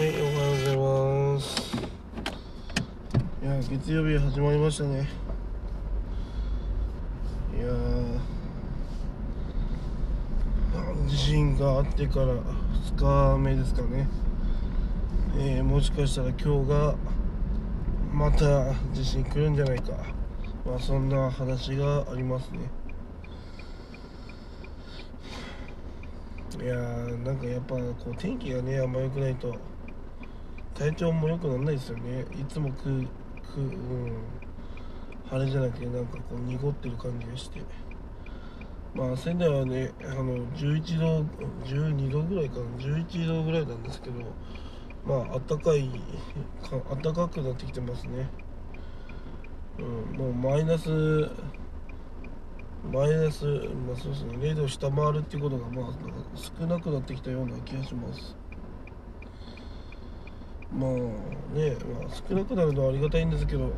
はい、おはようございます。いや、月曜日始まりましたね。いやー地震があってから2日目ですかね。えーもしかしたら今日がまた地震来るんじゃないか。まあ、そんな話がありますね。いやーなんかやっぱこう天気がねあんま良くないと体調も良くならないですよね。いつもくく、うん、晴れじゃなくてなんかこう濁ってる感じがして。まあ仙台はねあの11度12度ぐらいかな。11度ぐらいなんですけどまあ暖かいか暖かくなってきてますね。うんもうマイナスマイナス、まあ、そうですね、0度下回るっていうことが、まあ、少なくなってきたような気がします。まあね、まあ、少なくなるのはありがたいんですけど、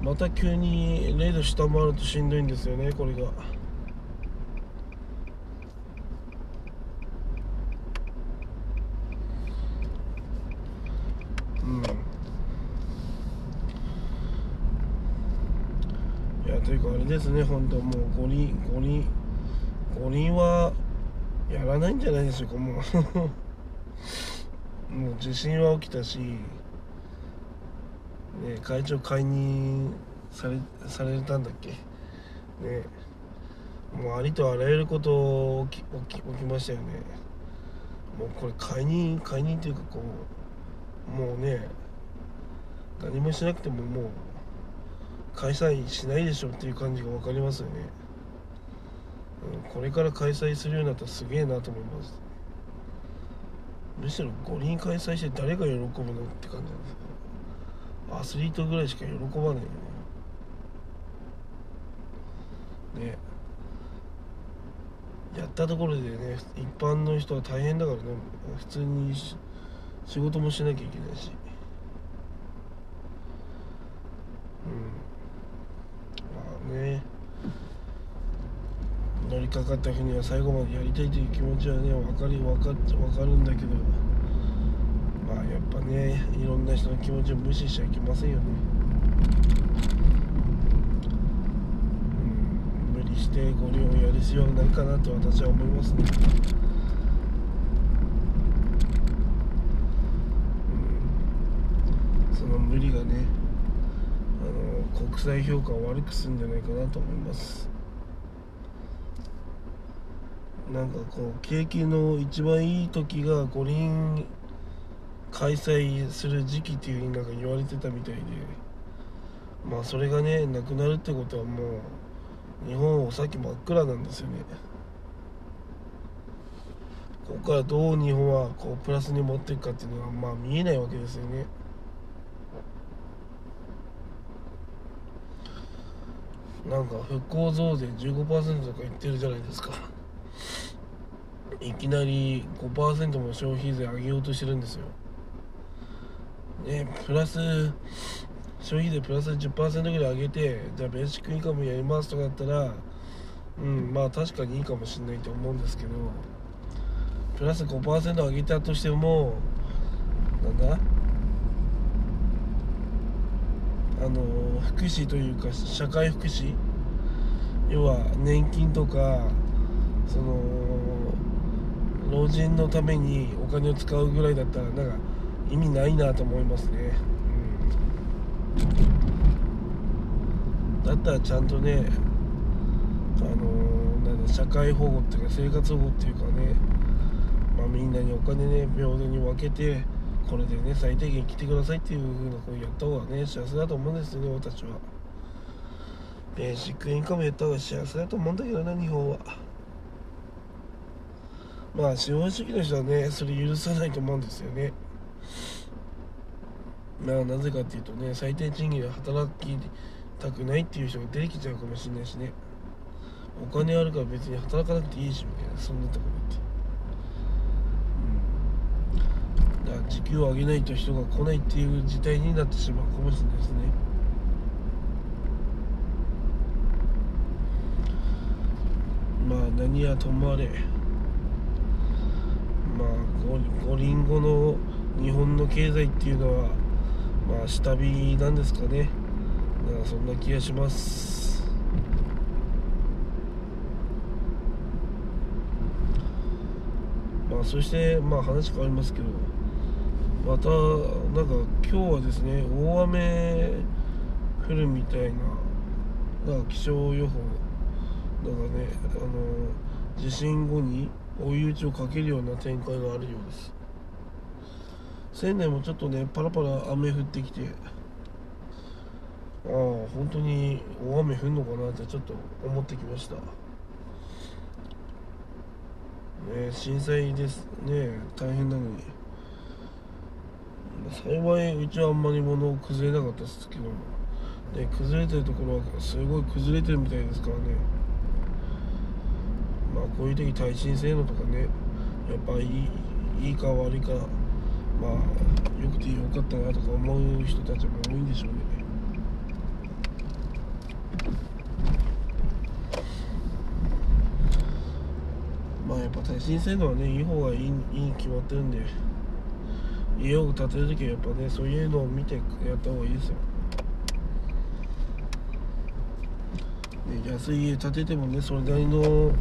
また急に0度下回るとしんどいんですよね、これが。うん。いやというかあれですね本当もう五輪五輪五輪はやらないんじゃないでしょうかもう もう地震は起きたし、ね、会長解任されされたんだっけ？ねもうありとあらゆること起き起きましたよね。もうこれ解任解任っていうかこうもうね何もしなくてももう開催しないでしょっていう感じが分かりますよね、うん、これから開催するようになったらすげえなと思います。むしろ五輪開催して誰が喜ぶのって感じなんですアスリートぐらいしか喜ばないよね。ねやったところでね一般の人は大変だからね。普通に仕事もしなきゃいけないしうんまあね乗りかかった日には最後までやりたいという気持ちはね分かり分かっ分かるんだけど。まあやっぱねいろんな人の気持ちを無視しちゃいけませんよね、うん、無理して五輪をやる必要はないかなと私は思いますね。うんその無理がねあの国際評価を悪くするんじゃないかなと思います。なんかこう景気の一番いい時が五輪開催する時期っていうふうになんか言われてたみたいでまあそれがねなくなるってことはもう日本お先真っ暗なんですよね。ここからどう日本はこうプラスに持っていくかっていうのはまあ見えないわけですよね。なんか復興増税15%とか言ってるじゃないですか。いきなり5%も消費税上げようとしてるんですよ。ねプラス消費税プラス10%ぐらい上げてじゃあベーシックインカムやりますとかだったらうんまあ確かにいいかもしれないと思うんですけどプラス5%上げたとしてもなんだ？あの福祉というか社会福祉？要は年金とかその老人のためにお金を使うぐらいだったらなんか意味ないなと思いますね、うん、だったらちゃんとねあのなんだ社会保護っていうか生活保護っていうかね、まあ、みんなにお金ね平等に分けてこれでね最低限来てくださいっていう風なこうやった方がね幸せだと思うんですよね私は。ベーシックインカムやった方が幸せだと思うんだけどな日本は。まあ資本主義の人はねそれ許さないと思うんですよね。まあなぜかっていうとね最低賃金で働きたくないっていう人が出てきちゃうかもしれないしね。お金あるから別に働かなくていいしみたいなそんなところって。うん。だから時給を上げないと人が来ないっていう事態になってしまうかもしれないですね。まあ何やともあれ五輪後の日本の経済っていうのはまあ下火なんですかね。なんかそんな気がします。まあそしてまあ話変わりますけどまたなんか今日はですね大雨降るみたいなな気象予報なんかねあの地震後に追い打ちをかけるような展開があるようです。仙台もちょっとねパラパラ雨降ってきて。ああ本当に大雨降るのかなってちょっと思ってきました。ね震災ですね。大変なのに。幸いうちはあんまり物を崩れなかったですけども。ね崩れてるところはすごい崩れてるみたいですからね。こういう時耐震性能とかねやっぱいいいいか悪いかまあよくてよかったなとか思う人たちも多いんでしょうね。まあやっぱ耐震性能はねいい方がいいいいに決まってるんで家を建てる時はやっぱねそういうのを見てやった方がいいですよ、ね、安い家建ててもねそれなりの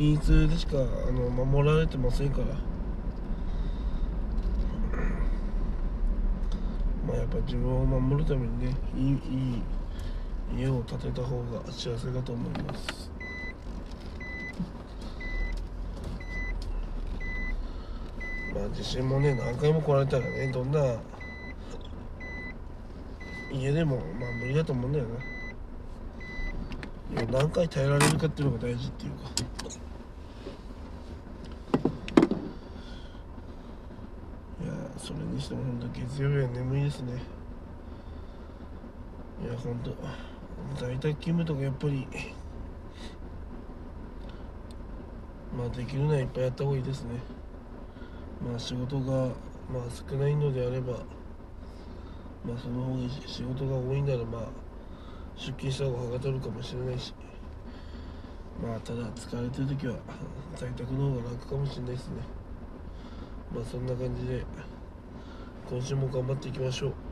品質でしかあの守られてませんから。まあやっぱ自分を守るためにねいいいい家を建てた方が幸せだと思います。まあ地震もね何回も来られたらねどんな家でもまあ無理だと思うんだよな。何回耐えられるかっていうのが大事っていうかいやそれにしても本当月曜日は眠いですね。いや本当在宅勤務とかやっぱりまあできるのはいっぱいやった方がいいですね。まあ仕事がまあ少ないのであればまあその方がいいし仕事が多いならまあ出勤した方がはがとるかもしれないし。まあただ疲れてる時は在宅の方が楽かもしれないですね。まあそんな感じで。今週も頑張っていきましょう。